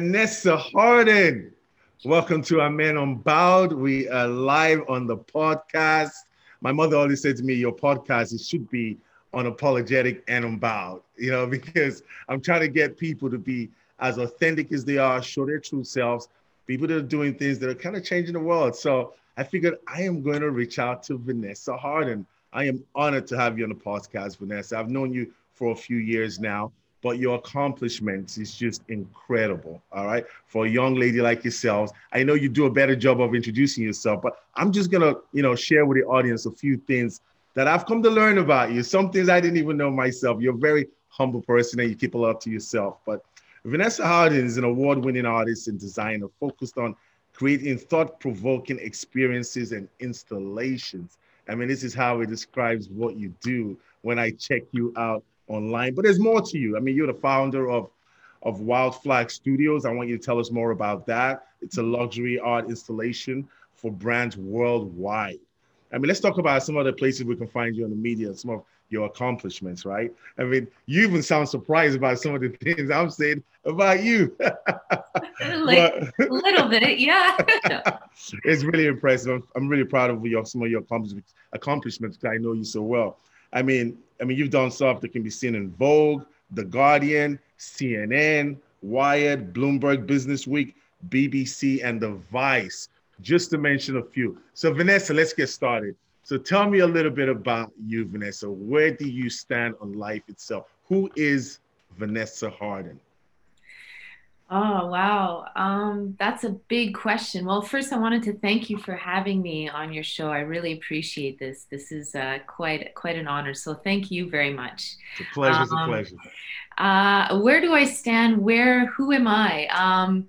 Vanessa Harden. Welcome to our Man Unbowed. We are live on the podcast. My mother always said to me, Your podcast, it should be unapologetic and unbowed, you know, because I'm trying to get people to be as authentic as they are, show their true selves, people that are doing things that are kind of changing the world. So I figured I am going to reach out to Vanessa Harden. I am honored to have you on the podcast, Vanessa. I've known you for a few years now, but your accomplishments is just incredible. All right. For a young lady like yourselves, I know you do a better job of introducing yourself, but I'm just gonna, you know, share with the audience a few things that I've come to learn about you. Some things I didn't even know myself. You're a very humble person and you keep a lot to yourself. But Vanessa Harden is an award-winning artist and designer focused on creating thought-provoking experiences and installations. I mean, this is how it describes what you do when I check you out online. But there's more to you. I mean, you're the founder of of Wild Flag Studios. I want you to tell us more about that. It's a luxury art installation for brands worldwide. I mean, let's talk about some of the places we can find you on the media, some of your accomplishments, right? I mean, you even sound surprised about some of the things I'm saying about you. like a little bit, yeah. it's really impressive. I'm, I'm, really proud of your some of your accomplishments accomplishments because I know you so well. I mean, I mean, you've done stuff that can be seen in Vogue, The Guardian, CNN, Wired, Bloomberg Business Week, BBC, and The Vice, just to mention a few. So, Vanessa, let's get started. So, tell me a little bit about you, Vanessa. Where do you stand on life itself? Who is Vanessa Harden? Oh, wow. Um, that's a big question. Well, first, I wanted to thank you for having me on your show. I really appreciate this. This is uh, quite quite an honor. So, thank you very much. It's a pleasure. It's um, a pleasure. Uh, where do I stand? Where? Who am I? Um,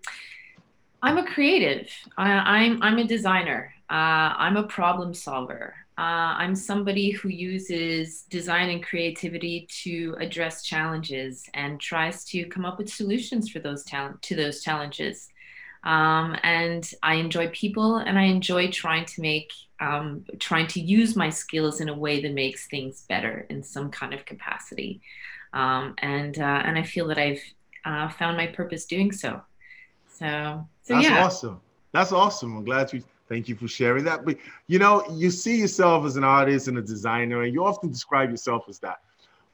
I'm a creative. I, am I'm, I'm a designer. Uh, I'm a problem solver. Uh, I'm somebody who uses design and creativity to address challenges and tries to come up with solutions for those talent to those challenges. Um, and I enjoy people, and I enjoy trying to make um, trying to use my skills in a way that makes things better in some kind of capacity. Um, and uh, and I feel that I've uh, found my purpose doing so. So so That's yeah. awesome. That's awesome. I'm glad you Thank you for sharing that. But you know, you see yourself as an artist and a designer, and you often describe yourself as that.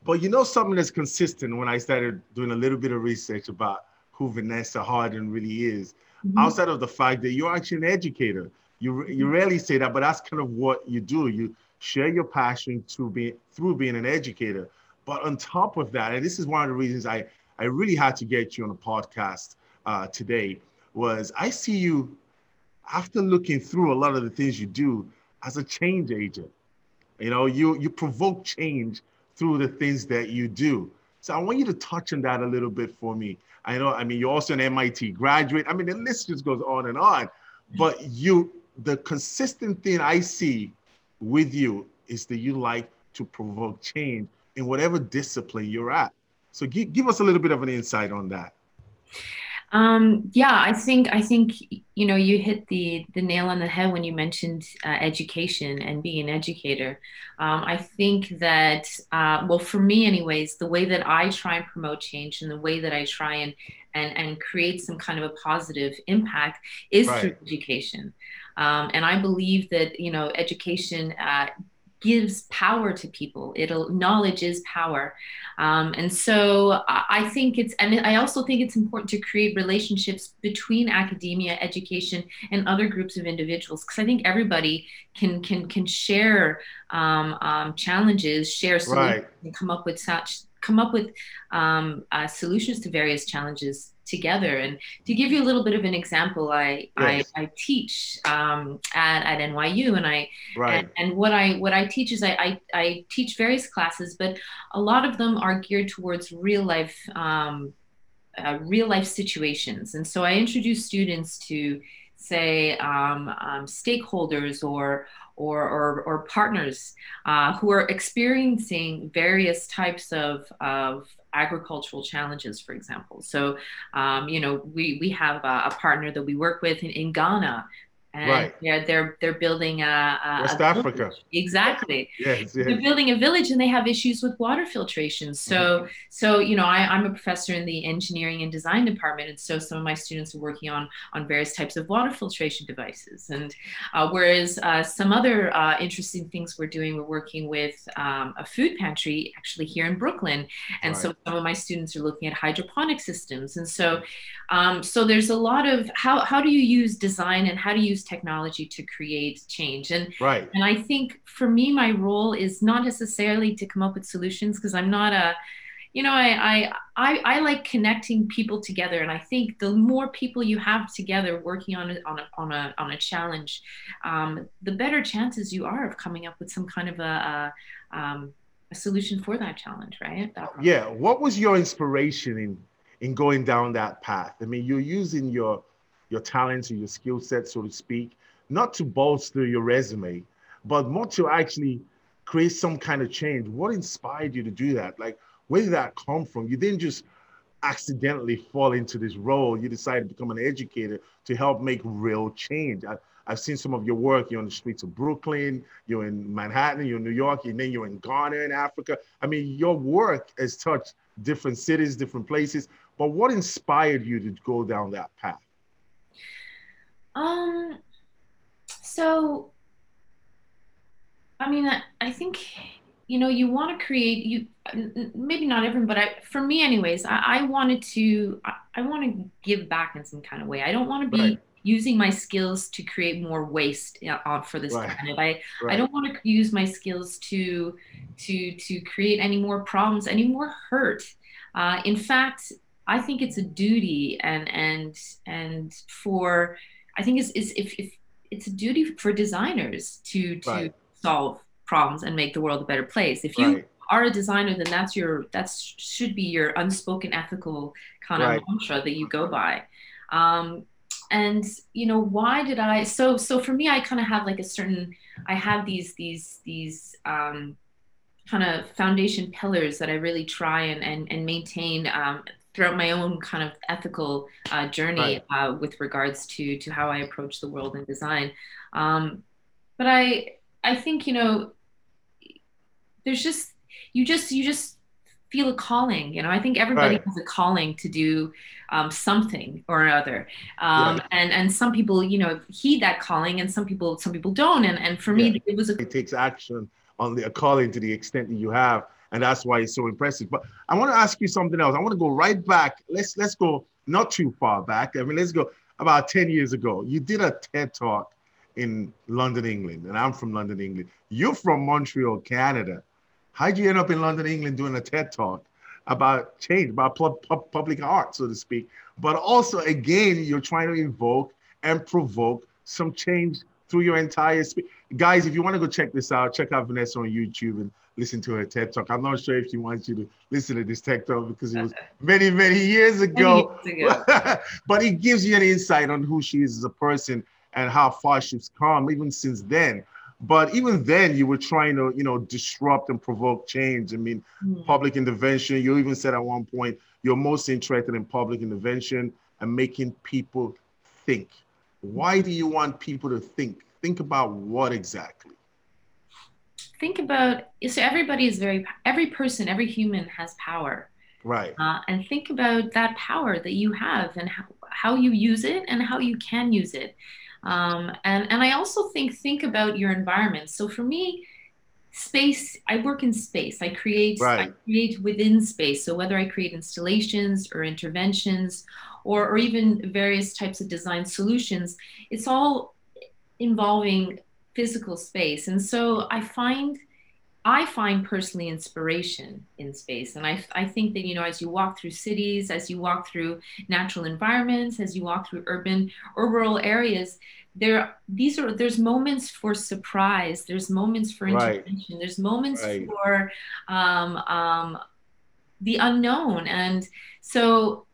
But you know something that's consistent when I started doing a little bit of research about who Vanessa Harden really is, mm-hmm. outside of the fact that you're actually an educator. You you rarely say that, but that's kind of what you do. You share your passion to be through being an educator. But on top of that, and this is one of the reasons I I really had to get you on a podcast uh, today, was I see you after looking through a lot of the things you do as a change agent, you know, you you provoke change through the things that you do. So I want you to touch on that a little bit for me. I know, I mean, you're also an MIT graduate. I mean, the list just goes on and on. But you, the consistent thing I see with you is that you like to provoke change in whatever discipline you're at. So give, give us a little bit of an insight on that. Um, yeah, I think I think you know you hit the the nail on the head when you mentioned uh, education and being an educator. Um, I think that uh, well, for me, anyways, the way that I try and promote change and the way that I try and and and create some kind of a positive impact is right. through education. Um, and I believe that you know education uh, gives power to people. It'll knowledge is power, um, and so I think it's and I also think it's important to create relationships between academia, education, and other groups of individuals because I think everybody can can can share um, um, challenges, share solutions, right. and come up with such come up with um, uh, solutions to various challenges together. And to give you a little bit of an example, I yes. I, I, teach um, at, at NYU, and I right. and, and, what I what I teach is I, I, I teach various classes, but a lot of them are geared towards real life. Um, uh, real life situations. And so I introduce students to, say, um, um, stakeholders or, or, or, or partners uh, who are experiencing various types of, of agricultural challenges, for example. So, um, you know, we, we have a, a, partner that we work with in, in Ghana and right. they're they're they're building a, a West a Africa. Exactly. yes, yes, They're building a village and they have issues with water filtration. So mm-hmm. so you know I, I'm a professor in the engineering and design department, and so some of my students are working on on various types of water filtration devices. And uh, whereas uh, some other uh, interesting things we're doing, we're working with um, a food pantry actually here in Brooklyn, and right. so some of my students are looking at hydroponic systems. And so um, so there's a lot of how how do you use design and how do you use technology to create change. And right. and i think for me my role is not necessarily to come up with solutions because i'm not a you know I, I i i like connecting people together. And i think the more people you have together working on a on a on a, on a challenge um, the better chances you are of coming up with some kind of a, a, um, a solution for that challenge right? That yeah. What was your inspiration in in going down that path? I mean you're using your your talents or your skill set, so to speak, not to bolster your resume, but more to actually create some kind of change. What inspired you to do that? Like, where did that come from? You didn't just accidentally fall into this role. You decided to become an educator to help make real change. I, have seen some of your work. You're on the streets of Brooklyn, you're in Manhattan, you're in New York, and then you're in Ghana in Africa. I mean, your work has touched different cities, different places. But what inspired you to go down that path? Um, so, I mean, I, I think, you know, you want to create, you, maybe not everyone, but I, for me anyways, I, I wanted to, I, I want to give back in some kind of way. I don't want to be right. using my skills to create more waste uh, for this right. planet. I, right. I don't want to use my skills to, to, to create any more problems, any more hurt. Uh, in fact, I think it's a duty and, and, and for, I think it's, it's if, if it's a duty for designers to to right. solve problems and make the world a better place. If you right. are a designer, then that's your that should be your unspoken ethical kind of right. mantra that you go by. Um, and you know why did I? So so for me, I kind of have like a certain. I have these these these um, kind of foundation pillars that I really try and and, and maintain um, throughout my own kind of ethical uh, journey right. uh, with regards to to how I approach the world and design. Um, but I I think you know there's just you just you just feel a calling you know i think everybody right. has a calling to do um, something or other um, yeah. and and some people you know heed that calling and some people some people don't and and for me it was a it takes action on the calling to the extent that you have and that's why it's so impressive. But I want to ask you something else. I want to go right back. Let's let's go not too far back. I mean, let's go about 10 years ago. You did a TED talk in London, England, and I'm from London, England. You're from Montreal, Canada. How'd you end up in London, England doing a TED talk about change, about pu- pu- public art, so to speak? But also, again, you're trying to invoke and provoke some change through your entire speech. Guys, if you want to go check this out, check out Vanessa on YouTube and listen to her TED talk. I'm not sure if she wants you to listen to this TED talk because it was many, many years ago. Many years ago. but it gives you an insight on who she is as a person and how far she's come, even since then. But even then, you were trying to, you know, disrupt and provoke change. I mean, mm. public intervention. You even said at one point you're most interested in public intervention and making people think. Why do you want people to think? Think about what exactly? think about so everybody is very every person every human has power. Right. Uh, and think about that power that you have and how, how you use it and how you can use it. Um, and and i also think think about your environment. So for me space i work in space. I create right. i create within space. So whether i create installations or interventions or, or even various types of design solutions it's all involving physical space. And so I find I find personally inspiration in space. And I, I think that, you know, as you walk through cities, as you walk through natural environments, as you walk through urban or rural areas, there these are there's moments for surprise, there's moments for intervention, right. there's moments right. for um, um, the unknown. And so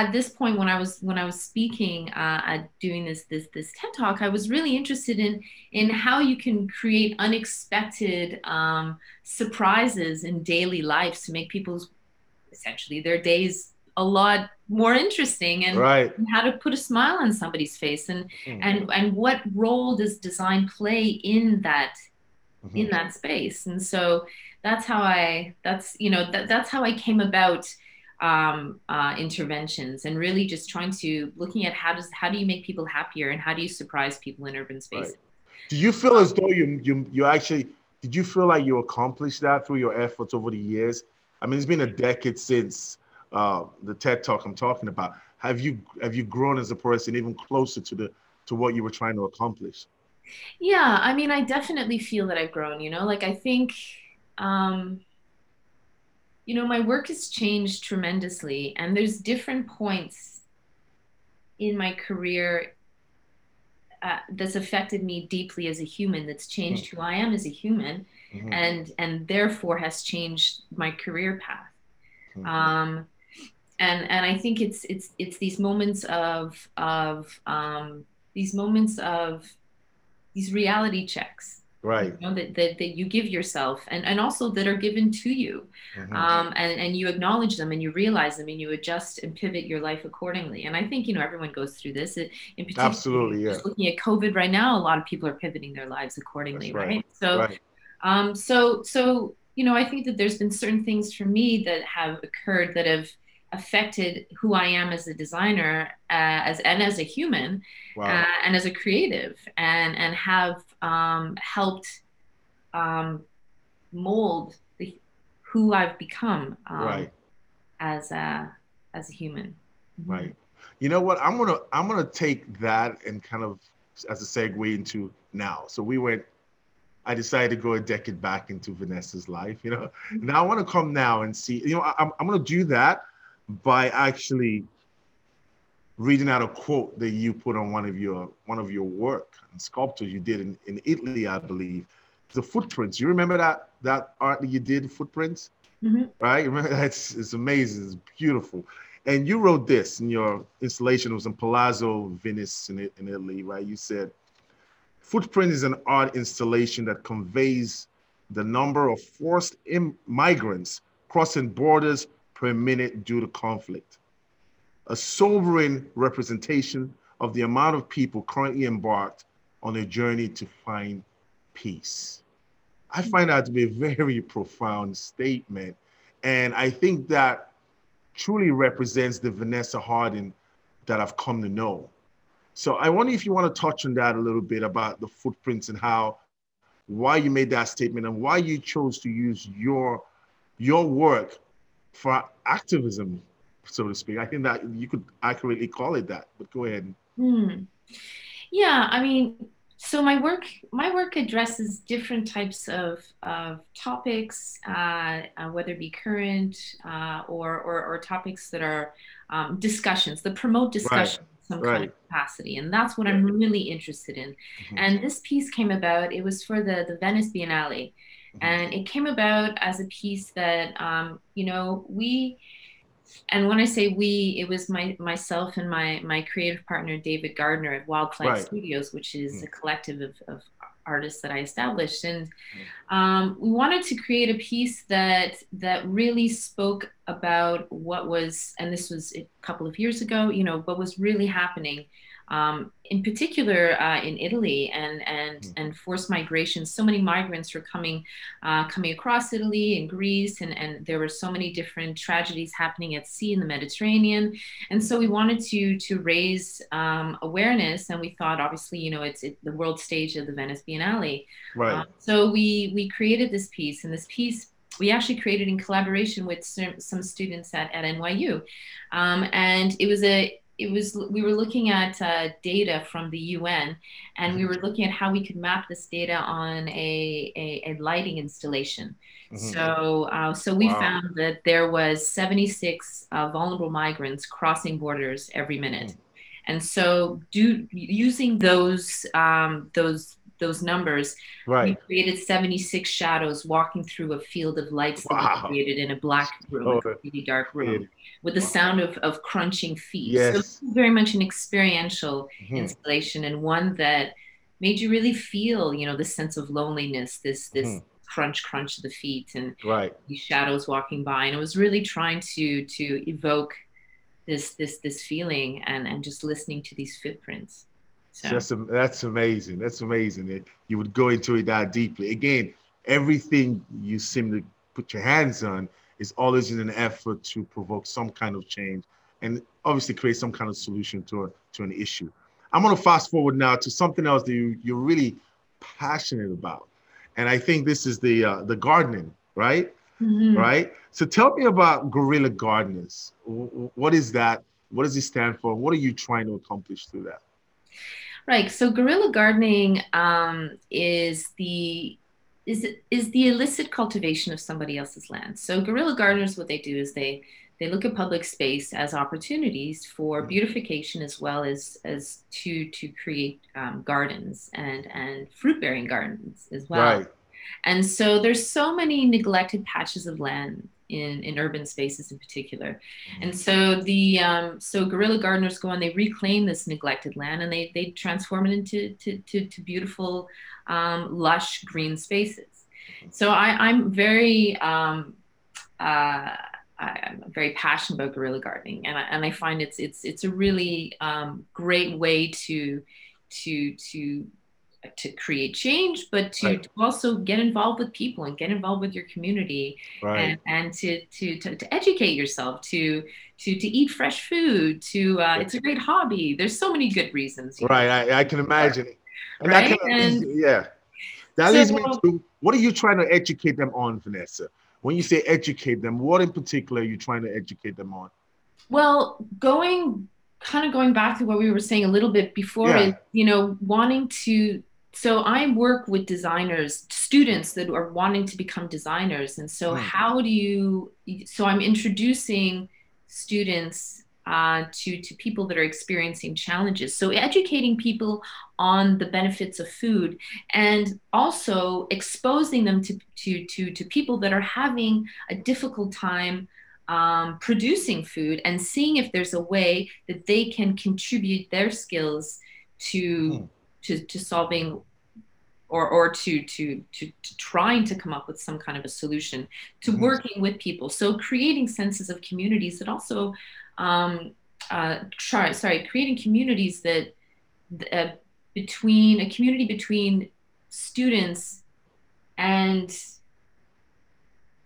at this point when I was when I was speaking uh, at doing this this this TED talk, I was really interested in in how you can create unexpected um, surprises in daily life to make people's essentially their days a lot more interesting and, right. and how to put a smile on somebody's face and Mhm. and and what role does design play in that Mhm. in that space and so that's how i that's you know that, that's how i came about um, uh, interventions and really just trying to looking at how does how do you make people happier and how do you surprise people in urban spaces Do you feel as though you you you actually did you feel like you accomplished that through your efforts over the years? I mean, it's been a decade since uh, the TED Talk I'm talking about. Have you have you grown as a person even closer to the to what you were trying to accomplish? yeah i mean i definitely feel that i've grown you know like i think um, you know my work has changed tremendously and there's different points in my career uh, that's affected me deeply as a human that's changed who i am as a human Mhm. and and therefore has changed my career path Mhm. um, and and I think it's it's it's these moments of of um, these moments of these reality checks right. you know, that, that that you give yourself and and also that are given to you Mhm. um, and and you acknowledge them and you realize them and you adjust and pivot your life accordingly and I think you know everyone goes through this it, in particular Absolutely, yeah. looking at COVID right now a lot of people are pivoting their lives accordingly right. right so right. um, so, so you know, I think that there's been certain things for me that have occurred that have affected who I am as a designer, uh, as and as a human, Wow. uh, and as a creative, and and have um, helped um, mold the, who I've become um, right. as a as a human. Right. You know what? I'm gonna I'm gonna take that and kind of as a segue into now. So we went. I decided to go a decade back into Vanessa's life. You know, now I want to come now and see. You know, I, I'm I'm gonna do that by actually reading out a quote that you put on one of your one of your work and sculptures you did in, in Italy, I believe. The footprints. You remember that that art that you did, footprints? Mhm. right? Remember that's it's amazing, it's beautiful. And you wrote this in your installation. It was in Palazzo Venice in, in Italy, right? You said, "Footprint is an art installation that conveys the number of forced Im- migrants crossing borders per minute due to conflict, a sobering representation of the amount of people currently embarked on a journey to find peace." I mm-hmm. find that to be a very profound statement. And I think that truly represents the Vanessa Harden that I've come to know. So I wonder if you want to touch on that a little bit about the footprints and how, why you made that statement and why you chose to use your, your work for activism, so to speak. I think that you could accurately call it that, but go ahead. Hmm. Yeah, I mean, so my work my work addresses different types of, of topics, uh, uh, whether it be current uh, or, or or topics that are um, discussions that promote discussion in some kind of capacity, and that's what I'm really interested in. Mhm. And this piece came about. It was for the the Venice Biennale, Mhm. and it came about as a piece that um, you know we and when I say we, it was my myself and my my creative partner David Gardner at Wildflight Right. Studios, which is Mm. a collective of, of artists that I established, and um, we wanted to create a piece that that really spoke about what was, and this was a couple of years ago, you know, what was really happening. Um, in particular, uh, in Italy and and Mm. and forced migration, so many migrants were coming uh, coming across Italy and Greece, and, and there were so many different tragedies happening at sea in the Mediterranean. And so we wanted to to raise um, awareness, and we thought, obviously, you know, it's, it's the world stage of the Venice Biennale. Right. Um, so we we created this piece, and this piece we actually created in collaboration with some, some students at, at NYU, um, and it was a it was we were looking at uh, data from the UN, and we were looking at how we could map this data on a, a, a lighting installation. Mhm. So uh, so we Wow. found that there was 76 uh, vulnerable migrants crossing borders every minute. Mhm. And so, do using those um, those those numbers, we created 76 shadows walking through a field of lights that we created in a black room, a Oh, completely dark room. With the sound of, of crunching feet. So Yes. this is very much an experiential Mhm. installation and one that made you really feel, you know, this sense of loneliness, this this Mhm. crunch crunch of the feet and Right. these shadows walking by. And it was really trying to to evoke this this this feeling and and just listening to these footprints. So. That's that's amazing. That's amazing. You would go into it that deeply. Again, everything you seem to put your hands on is always in an effort to provoke some kind of change and obviously create some kind of solution to a, to an issue. I'm going to fast forward now to something else that you, you're really passionate about, and I think this is the uh, the gardening, right? Mm-hmm. Right. So tell me about Guerrilla Gardeners. What is that? What does it stand for? What are you trying to accomplish through that? Right. So guerrilla gardening um, is the is is the illicit cultivation of somebody else's land. So guerrilla gardeners, what they do is they they look at public space as opportunities for mm-hmm. beautification as well as as to to create um, gardens and and fruit bearing gardens as well. Right. And so there's so many neglected patches of land in, in urban spaces in particular. Mm-hmm. And so the um, so guerrilla gardeners go and they reclaim this neglected land and they they transform it into to, to, to beautiful, um, lush green spaces. So I, I'm very um, uh, I'm very passionate about guerrilla gardening, and I, and I find it's it's it's a really um, great way to to to to create change, but to, right. to, also get involved with people and get involved with your community right. and, and to, to, to, to, educate yourself, to, to, to eat fresh food, to, uh, it's a great hobby. There's so many good reasons. Right. I, I, can imagine. And right. Can, and, yeah. That so, leads me to, what are you trying to educate them on, Vanessa? When you say educate them, what in particular are you trying to educate them on? Well, going kind of going back to what we were saying a little bit before yeah. is, you know, wanting to so I work with designers, students that are wanting to become designers. And so, mm how do you? So, I'm introducing students uh, to to people that are experiencing challenges. So, educating people on the benefits of food, and also exposing them to to to, to people that are having a difficult time. Um, producing food and seeing if there's a way that they can contribute their skills to mm to, to solving or, or to, to, to, to, trying to come up with some kind of a solution to mm-hmm. working with people so creating senses of communities that also um, uh, try, sorry creating communities that uh, between a community between students and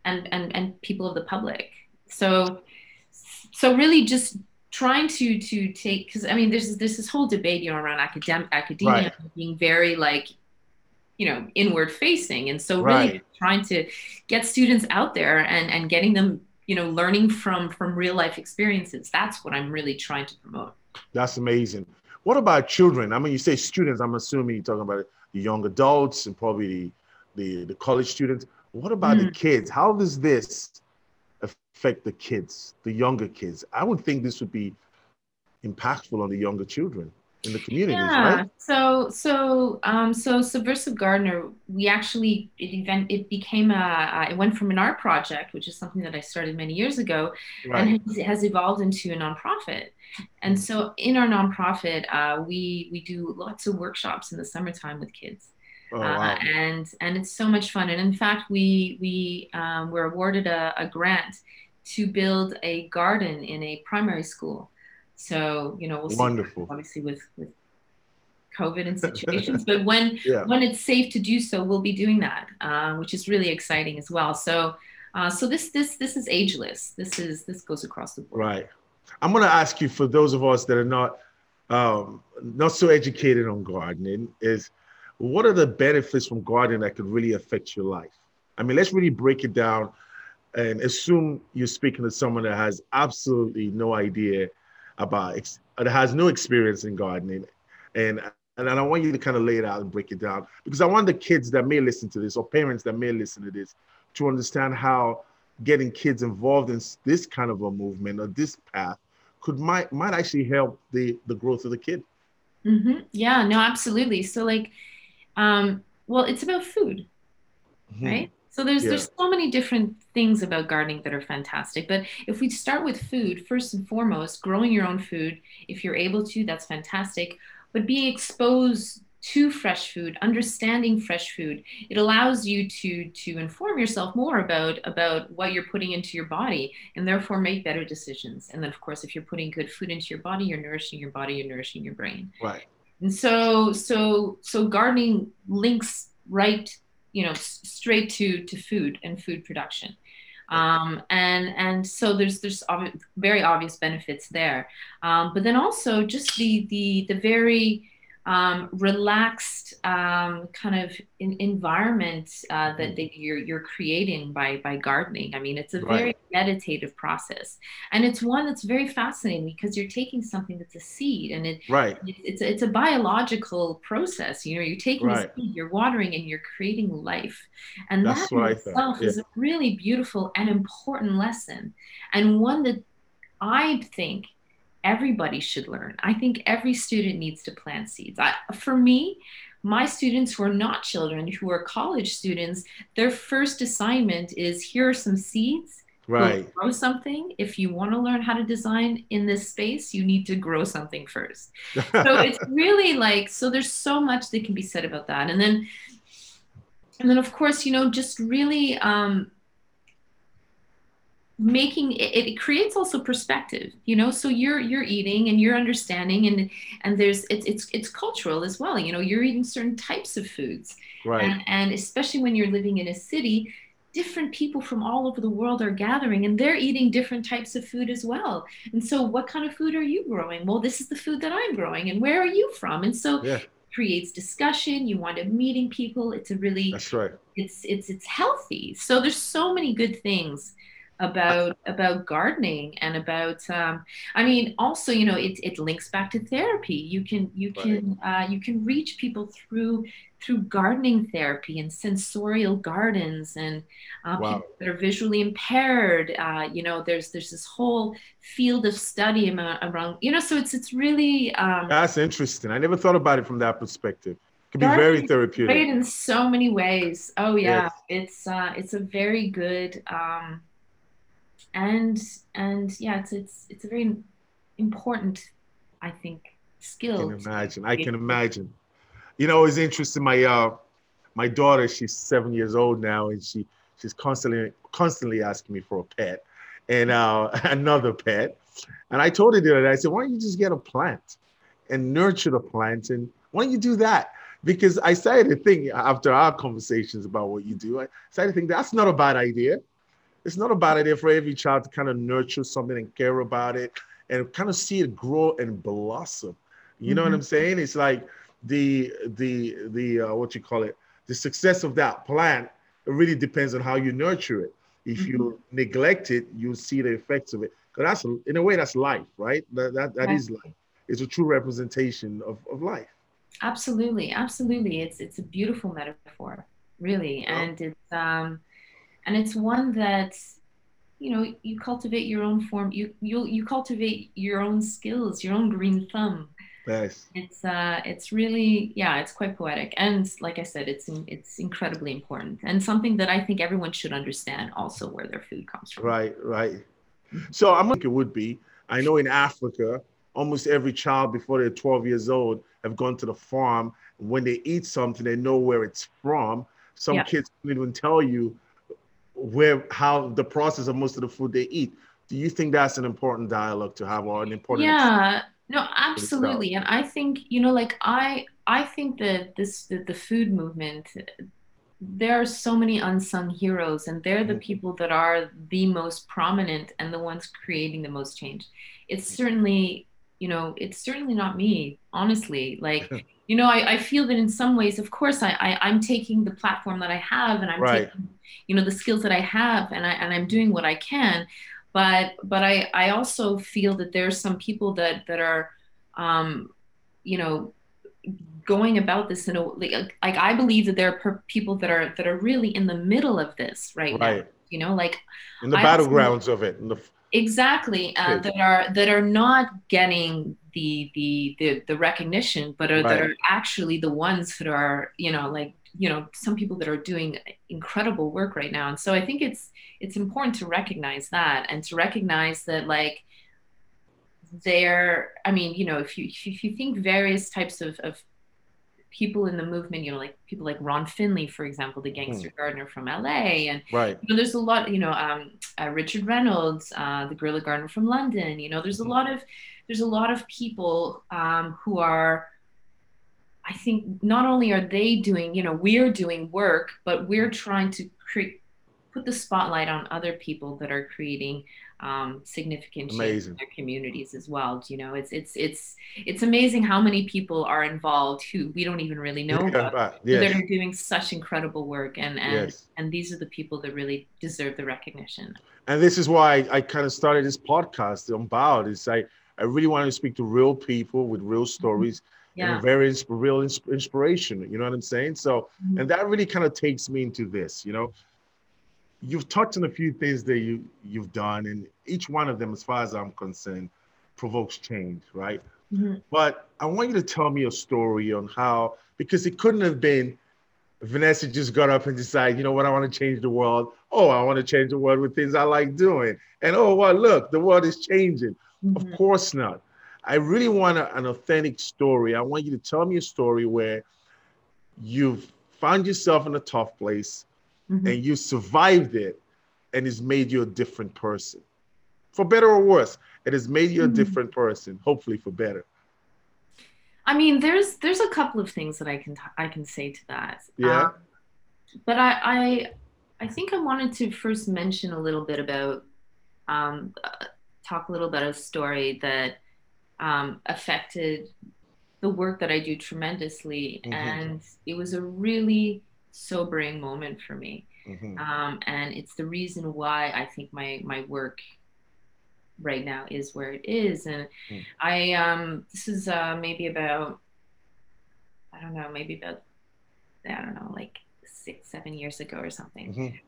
and and, and people of the public so so really just trying to to take because I mean there's there's this whole debate you know around academic academia right. being very like you know inward facing and so really right. trying to get students out there and and getting them you know learning from from real life experiences that's what I'm really trying to promote. That's amazing. What about children? I mean, you say students. I'm assuming you're talking about the young adults and probably the the, the college students. What about mm. the kids? How does this affect the kids, the younger kids. I would think this would be impactful on the younger children in the communities, yeah. right? So, so, um, so Subversive Gardener, we actually it event it became a it went from an art project, which is something that I started many years ago, right. and it has evolved into a nonprofit. And so, in our nonprofit, uh, we we do lots of workshops in the summertime with kids. Oh, uh, wow. uh, and and it's so much fun. And in fact, we we um, were awarded a, a grant to build a garden in a primary school. So, you know, we'll Wonderful. see obviously with, with COVID and situations, but when yeah. when it's safe to do so, we'll be doing that, uh, which is really exciting as well. So, uh, so this this this is ageless. This is this goes across the board. Right. I'm going to ask you for those of us that are not um, not so educated on gardening is what are the benefits from gardening that could really affect your life? I mean, let's really break it down and assume you're speaking to someone that has absolutely no idea about that has no experience in gardening and and I want you to kind of lay it out and break it down because I want the kids that may listen to this or parents that may listen to this to understand how getting kids involved in this kind of a movement or this path could might might actually help the the growth of the kid. Mm-hmm. Yeah, no, absolutely. So like, um, well, it's about food, mm-hmm. right? So there's yeah. there's so many different things about gardening that are fantastic. But if we start with food, first and foremost, growing your own food, if you're able to, that's fantastic. But being exposed to fresh food understanding fresh food it allows you to to inform yourself more about about what you're putting into your body and therefore make better decisions and then of course if you're putting good food into your body you're nourishing your body you're nourishing your brain right and so so so gardening links right you know straight to to food and food production. Um, and and so there's there's very obvious benefits there. Um, but then also just the the the very um, relaxed um, kind of in, environment uh, that, mm-hmm. that, you're you're creating by by gardening. I mean, it's a right. very meditative process, and it's one that's very fascinating because you're taking something that's a seed, and it right it, it's it's a biological process. You know, you're taking right. a seed, you're watering, and you're creating life, and that's that itself yeah. is a really beautiful and important lesson, and one that I think everybody should learn. I think every student needs to plant seeds. I, for me, my students who are not children, who are college students, their first assignment is here are some seeds. Right. grow something. If you want to learn how to design in this space, you need to grow something first. so it's really like so. There's so much that can be said about that, and then, and then of course, you know, just really um, making it, it, creates also perspective you know? So you're you're eating and you're understanding and and there's it's it's it's cultural as well you know? You're eating certain types of foods. Right. And, and especially when you're living in a city different people from all over the world are gathering and they're eating different types of food as well. And so what kind of food are you growing? Well this is the food that i'm growing and where are you from? And so yeah. creates discussion you wind up meeting people it's a really that's right. It's it's it's healthy. So there's so many good things about about gardening and about um, i mean also you know it, it links back to therapy. You can you can uh, you can reach people through through gardening therapy and sensorial gardens and uh, wow. people that are visually impaired. Uh, you know there's there's this whole field of study around you know so it's it's really um, that's interesting. I never thought about it from that perspective. It can be very therapeutic. great in so many ways. Oh yeah. Yes. it's uh, it's a very good um, and and yeah, it's it's it's a very important, I think, skill. I can imagine. I can imagine. You know, it's interesting. My uh, my daughter, she's seven years old now, and she she's constantly constantly asking me for a pet and uh, another pet. And I told her the other day, I said, why don't you just get a plant and nurture the plant? And why don't you do that? Because I started to think after our conversations about what you do, I started to think that's not a bad idea it's not a bad idea for every child to kind of nurture something and care about it and kind of see it grow and blossom. You mm-hmm. know what mm-hmm. I'm saying? It's like the the the uh, what you call it, the success of that plant. It really depends on how you nurture it. If mm-hmm. you neglect it, you'll see the effects of it. Because that's in a way that's life, right? That that, that yeah. is life. It's a true representation of, of life. Absolutely, absolutely. It's it's a beautiful metaphor, really, and it's um and it's one that you know you cultivate your own form you you you cultivate your own skills your own green thumb. Nice it's uh it's really yeah it's quite poetic. And like i said it's it's incredibly important and something that i think everyone should understand also where their food comes from. Right right. So i'm like it would be i know in africa almost every child before they're 12 years old have gone to the farm. When they eat something they know where it's from. Some yeah. kids can even tell you where how the process of most of the food they eat. Do you think that's an important dialogue to have or an important? Yeah, no, absolutely. And I think you know, like I I think that this the, the food movement. There are so many unsung heroes, and they're the mm-hmm. people that are the most prominent and the ones creating the most change. It's certainly, you know, it's certainly not me, honestly. Like, you know, I, I feel that in some ways, of course, I, I I'm taking the platform that I have, and I'm right. taking you know the skills that i have and i and i'm doing what i can but but i i also feel that there's some people that that are um you know going about this in a like, like i believe that there are per- people that are that are really in the middle of this right, right. now you know like in the battlegrounds of it the... exactly uh, that are that are not getting the the the, the recognition but are, right. that are actually the ones that are you know like you know some people that are doing incredible work right now and so i think it's it's important to recognize that and to recognize that like there i mean you know if you if you think various types of, of people in the movement, you know, like people like Ron Finley, for example, the gangster mm. gardener from LA. And right. you know, there's a lot, you know, um, uh, Richard Reynolds, uh, the guerrilla gardener from London, you know, there's a mm. lot of, there's a lot of people um, who are, I think not only are they doing, you know, we're doing work, but we're trying to create, put the spotlight on other people that are creating um, significant change in their communities as well. You know, it's it's it's it's amazing how many people are involved who we don't even really know yeah, about. Yes. They're doing such incredible work, and and yes. and these are the people that really deserve the recognition. And this is why I, I kind of started this podcast Unbowed. Is I I really wanted to speak to real people with real mm-hmm. stories. Yeah. And very insp- real insp- inspiration. You know what I'm saying? So, mm-hmm. and that really kind of takes me into this. You know, you've touched on a few things that you you've done, and each one of them, as far as I'm concerned, provokes change, right? Mm-hmm. But I want you to tell me a story on how, because it couldn't have been Vanessa just got up and decided, you know what, I want to change the world. Oh, I want to change the world with things I like doing. And oh, well, look, the world is changing. Mm-hmm. Of course not. I really want a, an authentic story. I want you to tell me a story where you've found yourself in a tough place mm-hmm. and you survived it and it's made you a different person for better or worse it has made you a mm-hmm. different person hopefully for better i mean there's there's a couple of things that i can i can say to that yeah um, but I, I i think i wanted to first mention a little bit about um, talk a little about a story that um, affected the work that i do tremendously mm-hmm. and it was a really sobering moment for me. Mm-hmm. Um, and it's the reason why I think my my work right now is where it is. And mm. I um, this is uh, maybe about I don't know, maybe about I don't know, like six seven years ago or something.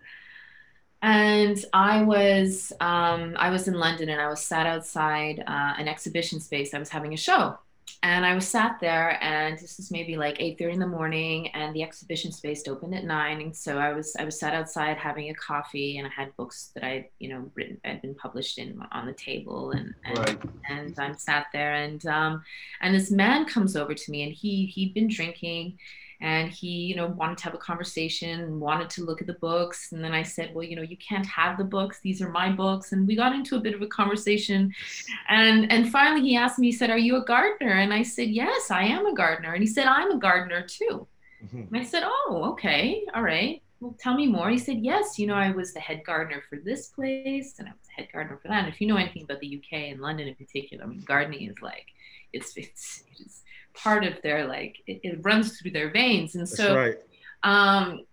And I was um, I was in London and I was sat outside uh, an exhibition space. I was having a show and I was sat there, and this was maybe like eight thirty in the morning, and the exhibition space opened at nine. And so I was I was sat outside having a coffee, and I had books that I you know written had been published in on the table, and and, right. and I'm sat there, and um, and this man comes over to me, and he he'd been drinking, and he you know wanted to have a conversation wanted to look at the books. And then i said well you know you can't have the books. These are my books. And we got into a bit of a conversation. And and finally he asked me he said are you a gardener? And i said yes i am a gardener. And he said i'm a gardener too. Mm-hmm. and i said oh okay. All right. Well tell me more. He said yes you know i was the head gardener for this place and i was the head gardener for that. And if you know anything about the uk and london in particular i mean gardening is like it's it's, it's part of their like it, it runs through their veins. And so right. um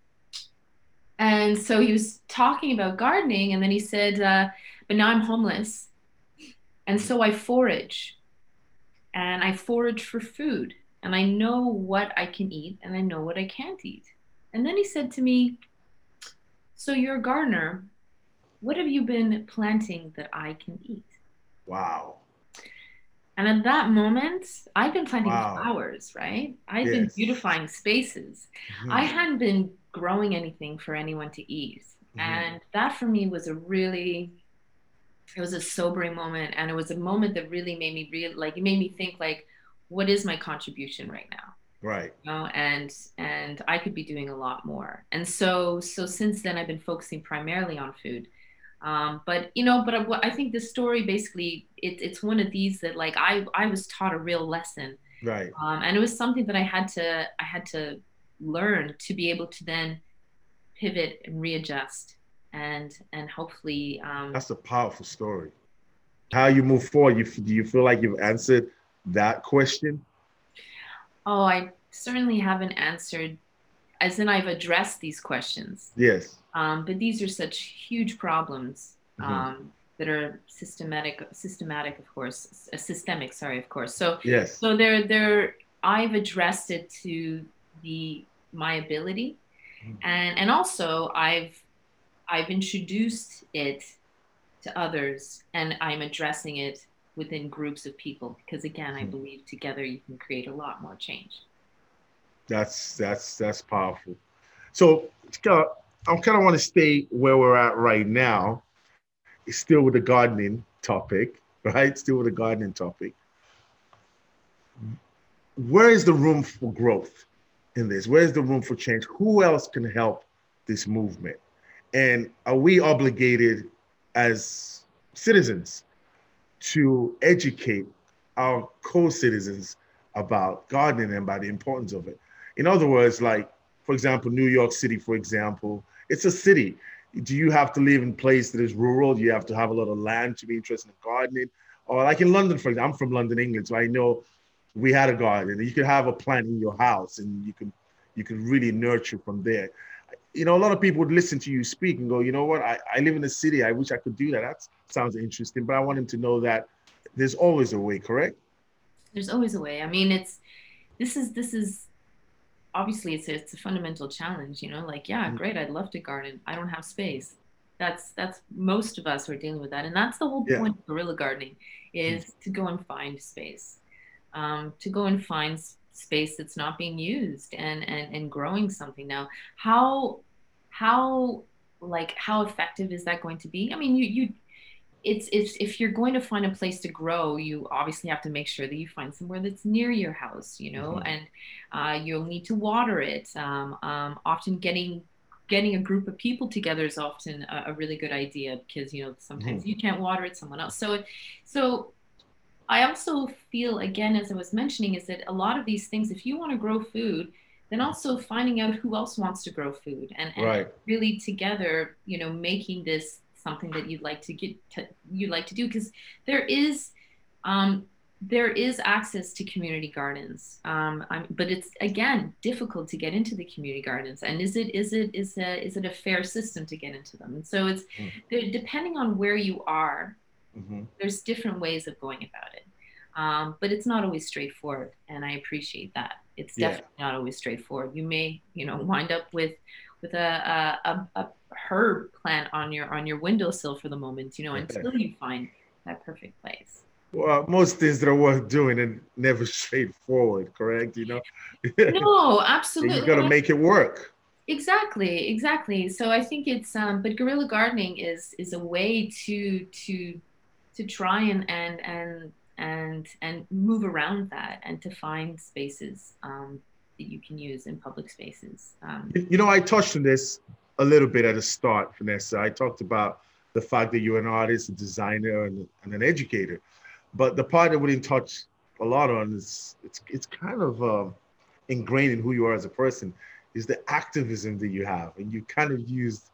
and so he was talking about gardening and then he said uh, but now i'm homeless. And so i forage. And i forage for food. And i know what i can eat and i know what i can't eat. And then he said to me so you're a gardener. What have you been planting that i can eat? Wow and at that moment, I've been planting wow. flowers, right? I've yes. been beautifying spaces. Mm-hmm. I hadn't been growing anything for anyone to eat. Mm-hmm. And that for me was a really, it was a sobering moment. And it was a moment that really made me real, like, it made me think, like, what is my contribution right now? Right. You know, and and I could be doing a lot more. And so so since then I've been focusing primarily on food. Um, but you know, but I, I think this story basically it, it's one of these that like I I was taught a real lesson, right? Um, and it was something that I had to I had to learn to be able to then pivot and readjust and and hopefully um, that's a powerful story. How you move forward? You do you feel like you've answered that question? Oh, I certainly haven't answered, as in I've addressed these questions. Yes um, but these are such huge problems mm-hmm. um, that are systematic, systematic, of course, uh, systemic. Sorry, of course. So yes. So they're they're. I've addressed it to the my ability, mm-hmm. and and also I've I've introduced it to others, and I'm addressing it within groups of people because again, I mm-hmm. believe together you can create a lot more change. That's that's that's powerful. So, Scott, I kind of want to stay where we're at right now. It's still with the gardening topic, right? Still with the gardening topic. Where is the room for growth? in this? Where's the room for change? Who else can help this movement? And are we obligated as citizens to educate our co-citizens about gardening and about the importance of it? In other words, like, for example, New York City, for example, it's a city. Do you have to live in a place that is rural? Do you have to have a lot of land to be interested in gardening? Or like in London, for example, I'm from London, England, so I know we had a garden. You could have a plant in your house, and you can you can really nurture from there. You know, a lot of people would listen to you speak and go, you know what, I, I live in the city. I wish I could do that. That sounds interesting, but I want them to know that there's always a way, correct? There's always a way. I mean, it's this is this is obviously it's a, it's a fundamental challenge. You know, like yeah, mm-hmm. great, I'd love to garden. I don't have space. That's that's most of us are dealing with that, and that's the whole yeah. point of guerrilla gardening is mm-hmm. to go and find space, um, to go and find space that's not being used and and and growing something now how how like how effective is that going to be i mean you you it's it's if you're going to find a place to grow you obviously have to make sure that you find somewhere that's near your house you know mm-hmm. and uh, you'll need to water it um, um, often getting getting a group of people together is often a, a really good idea because you know sometimes mm-hmm. you can't water it someone else so so I also feel, again, as I was mentioning, is that a lot of these things, if you want to grow food, then also finding out who else wants to grow food and, and right. really together, you know, making this something that you'd like to get to, you'd like to do because there is um, there is access to community gardens um, but it's again difficult to get into the community gardens and is it is it is a is it a fair system to get into them and so it's mm. depending on where you are Mm-hmm. There's different ways of going about it. Um, but it's not always straightforward. And I appreciate that. It's definitely yeah. not always straightforward. You may, you know, wind up with with a, a, a, herb plant on your on your windowsill for the moment, you know, until you find that perfect place. Well, most things that are worth doing and never straightforward, correct? You know. no, absolutely. you got to make it work. Exactly, exactly. So I think it's um, but guerrilla gardening is is a way to to to try and and and and and move around that and to find spaces um, that you can use in public spaces. Um, you know, I touched on this a little bit at the start, Vanessa. I talked about the fact that you're an artist, a designer, and, and an educator. But the part that we didn't touch a lot on is it's it's kind of uh, ingrained in who you are as a person is the activism that you have, and you kind of used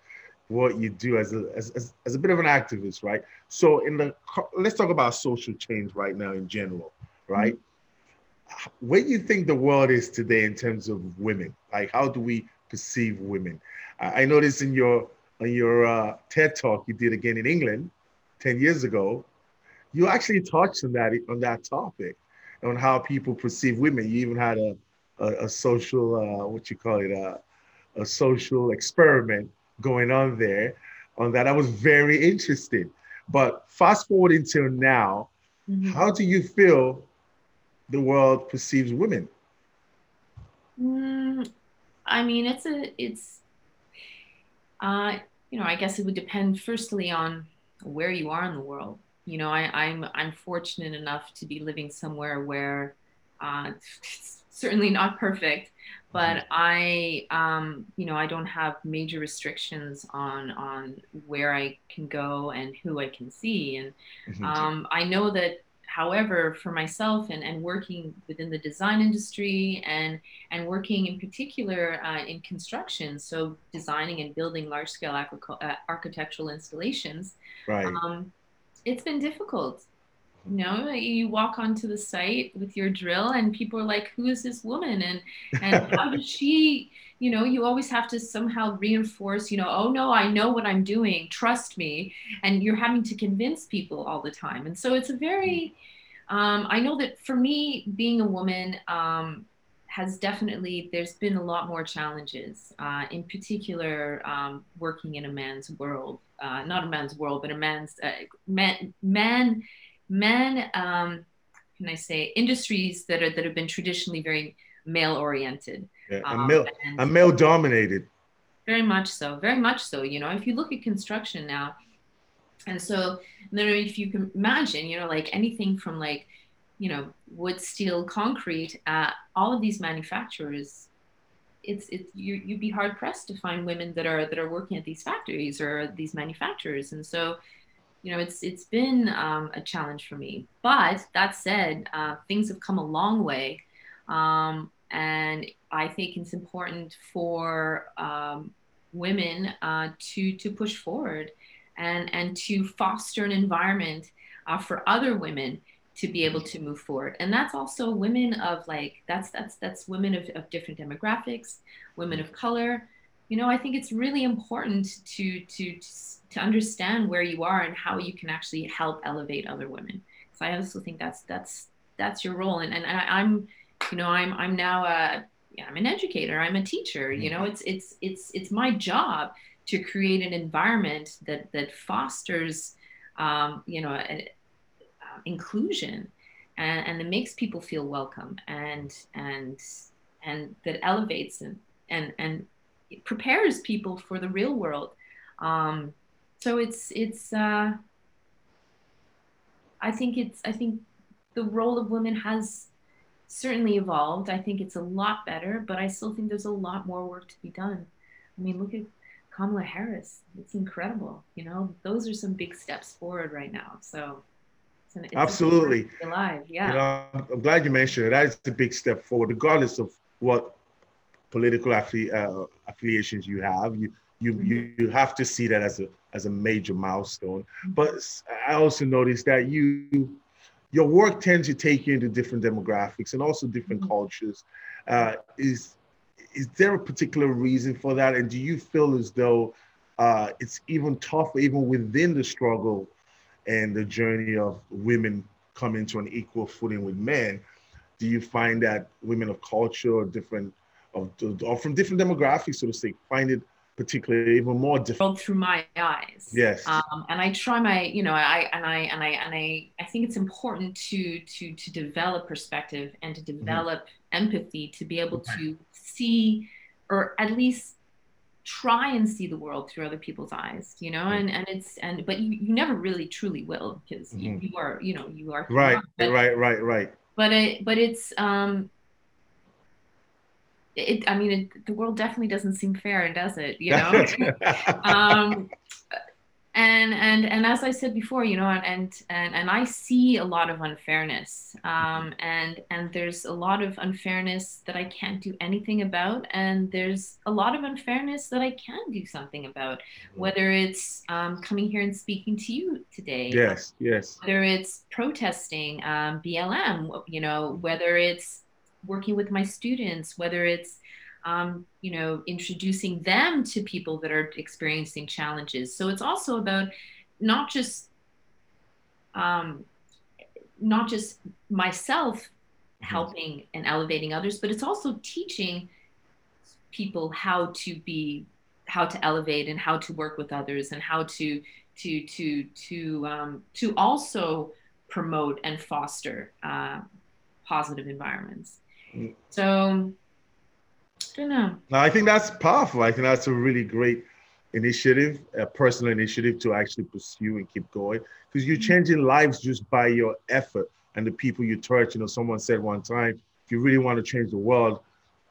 what you do as a as, as, as, a bit of an activist, right? So in the let's talk about social change right now in general, right? Mm-hmm. Where do you think the world is today in terms of women? Like how do we perceive women? I, I noticed in your on your uh, TED talk you did again in England 10 years ago, you actually touched on that on that topic, on how people perceive women. You even had a a, a social uh, what you call it a, a social experiment going on there on that. I was very interested. But fast forward until now, mm-hmm. how do you feel the world perceives women? Mm, I mean, it's a, it's, uh, you know, I guess it would depend firstly on where you are in the world. You know, I, I'm, I'm fortunate enough to be living somewhere where uh, it's certainly not perfect, but mm-hmm. I, um, you know, I don't have major restrictions on on where I can go and who I can see, and mm-hmm. um, I know that. However, for myself and, and working within the design industry and and working in particular uh, in construction, so designing and building large scale uh, architectural installations, right. um, it's been difficult you know you walk onto the site with your drill and people are like who is this woman and and how does she you know you always have to somehow reinforce you know oh no i know what i'm doing trust me. And you're having to convince people all the time. And so it's a very um, i know that for me being a woman um, has definitely there's been a lot more challenges uh, in particular um, working in a man's world uh, not a man's world but a man's uh, man man men, um, can I say, industries that are that have been traditionally very male oriented. Yeah, um, male, a male dominated. Very much so. Very much so. You know, if you look at construction now, and so then if you can imagine, you know, like anything from like, you know, wood, steel, concrete, uh, all of these manufacturers it's it's you you'd be hard pressed to find women that are that are working at these factories or these manufacturers and so you know it's it's been um, a challenge for me but that said uh, things have come a long way um, and i think it's important for um, women uh, to to push forward and and to foster an environment uh, for other women to be able to move forward. And that's also women of like that's that's that's women of, of different demographics women of color. You know i think it's really important to to to understand where you are and how you can actually help elevate other women. Because i also think that's that's that's your role. And, and I, i'm you know i'm i'm now a i'm an educator i'm a teacher you know it's it's it's it's my job to create an environment that that fosters um, you know a, inclusion and, and it makes people feel welcome and and and that elevates and and and prepares people for the real world. Um, so it's it's uh, i think it's i think the role of women has certainly evolved i think it's a lot better but i still think there's a lot more work to be done i mean look at kamala harris it's incredible you know those are some big steps forward right now so an, Absolutely. Alive, yeah. You know, I'm glad you mentioned it. That is a big step forward, regardless of what political affili- uh, affiliations you have. You you mm-hmm. you you have to see that as a as a major milestone. Mm-hmm. But I also noticed that you your work tends to take you into different demographics and also different mm-hmm. cultures. Uh, is is there a particular reason for that? And do you feel as though uh, it's even tougher, even within the struggle and the journey of women coming to an equal footing with men, do you find that women of culture or different, of, or from different demographics, so to speak, find it particularly even more difficult through my eyes yes um, and i try my you know i and i and i and i i think it's important to to to develop perspective and to mm-hmm. develop mm-hmm. empathy to be able to see or at least try and see the world through other people's eyes you know and and it's and but you, you never really truly will because mm-hmm. you, you, are you know you are right but, right right right but it but it's um it i mean it, the world definitely doesn't seem fair does it you know? Um and and and as I said before, you know, and and and I see a lot of unfairness, um, and and there's a lot of unfairness that I can't do anything about, and there's a lot of unfairness that I can do something about, mm-hmm. whether it's um, coming here and speaking to you today, yes, yes, whether it's protesting um, BLM, you know, whether it's working with my students, whether it's um, you know, introducing them to people that are experiencing challenges. So it's also about not just um, not just myself mm-hmm. helping and elevating others, but it's also teaching people how to be how to elevate and how to work with others and how to to to to um, to also promote and foster uh, positive environments. So don't know. I think that's powerful. I think that's a really great initiative, a personal initiative to actually pursue and keep going because you're changing lives just by your effort and the people you touch. You know, someone said one time, if you really want to change the world,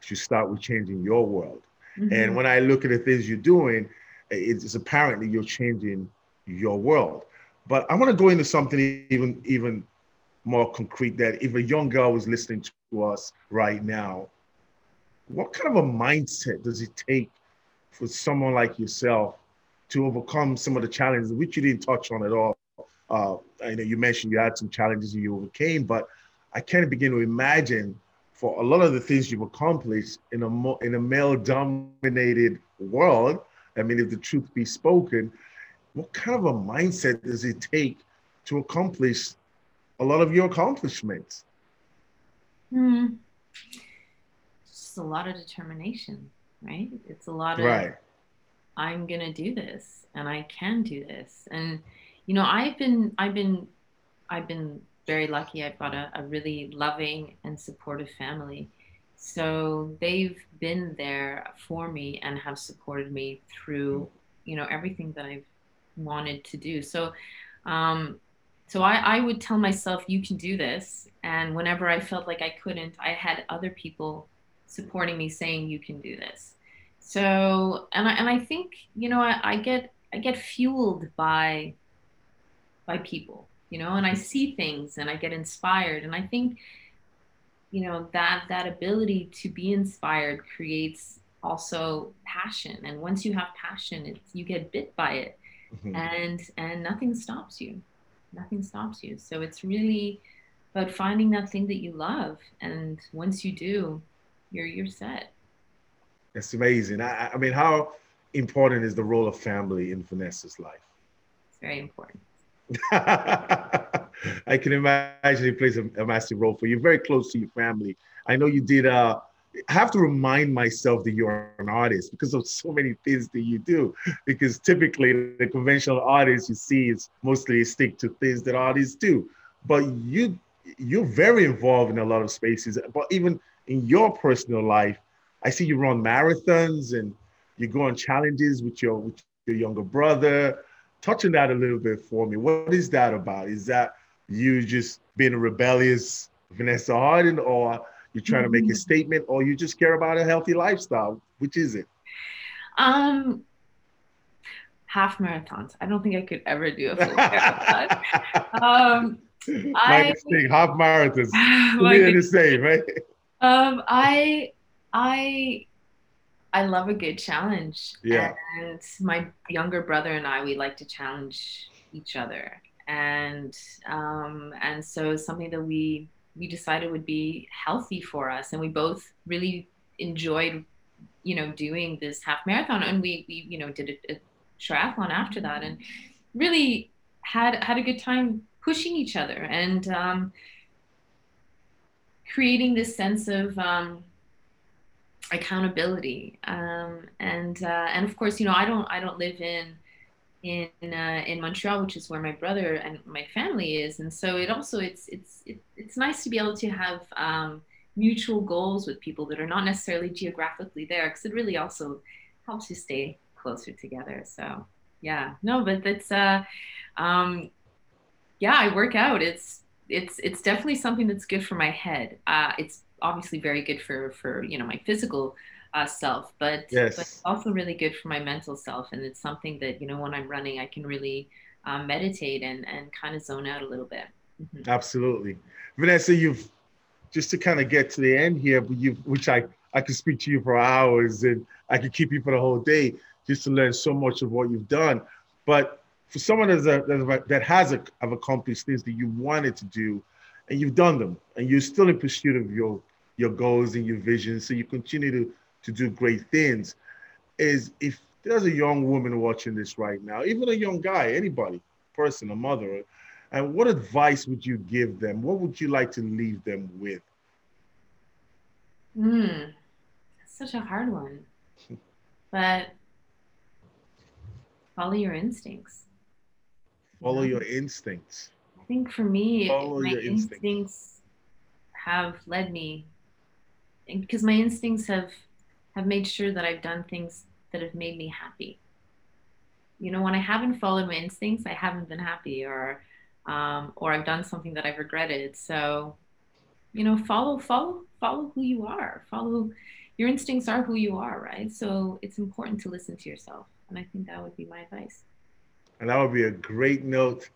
you start with changing your world. Mm-hmm. And when I look at the things you're doing, it's apparently you're changing your world. But I want to go into something even even more concrete that if a young girl was listening to us right now what kind of a mindset does it take for someone like yourself to overcome some of the challenges, which you didn't touch on at all? Uh, I know you mentioned you had some challenges you overcame, but I can't begin to imagine for a lot of the things you've accomplished in a mo- in a male-dominated world. I mean, if the truth be spoken, what kind of a mindset does it take to accomplish a lot of your accomplishments? Hmm a lot of determination, right? It's a lot of right. I'm gonna do this and I can do this. And you know, I've been I've been I've been very lucky. I've got a, a really loving and supportive family. So they've been there for me and have supported me through, you know, everything that I've wanted to do. So um so I, I would tell myself you can do this and whenever i felt like i couldn't i had other people supporting me, saying you can do this. So, and I, and I think, you know, I, I get, I get fueled by, by people, you know, and I see things and I get inspired. And I think, you know, that, that ability to be inspired creates also passion. And once you have passion, it's, you get bit by it mm-hmm. and, and nothing stops you. Nothing stops you. So it's really about finding that thing that you love. And once you do, you're, you're set. That's amazing. I, I mean, how important is the role of family in Vanessa's life? It's very important. I can imagine it plays a, a, massive role for you. Very close to your family. I know you did. Uh, have to remind myself that you're an artist because of so many things that you do. Because typically, the conventional artists you see is mostly stick to things that artists do. But you, you're very involved in a lot of spaces. But even in your personal life, I see you run marathons and you go on challenges with your with your younger brother. Touch on that a little bit for me. What is that about? Is that you just being a rebellious Vanessa Harden, or you're trying to make a mm-hmm. statement, or you just care about a healthy lifestyle? Which is it? Um, half marathons. I don't think I could ever do a full marathon. um, I, half marathons. We're the same, right? Um, I I I love a good challenge. Yeah. And my younger brother and I, we like to challenge each other. And um, and so something that we we decided would be healthy for us, and we both really enjoyed, you know, doing this half marathon, and we we you know did a, a triathlon after that, and really had had a good time pushing each other and um, creating this sense of um, accountability. Um, and uh, and of course you know I don't I don't live in in uh, in Montreal which is where my brother and my family is. And so it also it's it's it, it's nice to be able to have um, mutual goals with people that are not necessarily geographically there because it really also helps you stay closer together. So yeah. No but that's uh um yeah I work out. It's it's it's definitely something that's good for my head. Uh it's obviously very good for for you know my physical uh, self, but, yes. but also really good for my mental self. And it's something that you know when I'm running, I can really um, meditate and and kind of zone out a little bit. Mm-hmm. Absolutely, Vanessa. You've just to kind of get to the end here, but you which I I could speak to you for hours and I could keep you for the whole day just to learn so much of what you've done. But for someone that's a, that has a, have accomplished things that you wanted to do, and you've done them, and you're still in pursuit of your your goals and your vision so you continue to to do great things. Is if there's a young woman watching this right now, even a young guy, anybody, person, a mother, and what advice would you give them? What would you like to leave them with? Hmm, such a hard one, but follow your instincts. Follow your instincts I think for me, Follow my instincts. instincts have led me because my instincts have have made sure that I've done things that have made me happy. You know, when I haven't followed my instincts, I haven't been happy, or um, or I've done something that I've regretted. So, you know, follow follow follow who you are. Follow your instincts are who you are, right? So it's important to listen to yourself, and I think that would be my advice. And that would be a great note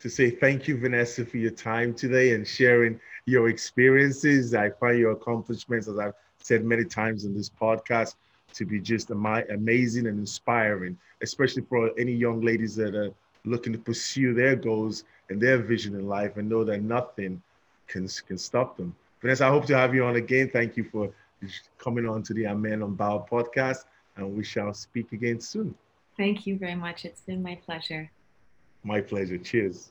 to say thank you, Vanessa, for your time today and sharing your experiences. I find your accomplishments, as I've said many times in this podcast, to be just amazing and inspiring, especially for any young ladies that are looking to pursue their goals and their vision in life and know that nothing can, can stop them. Vanessa, I hope to have you on again. Thank you for coming on to the Amen Unbowed podcast, and we shall speak again soon. Thank you very much. It's been my pleasure. My pleasure. Cheers.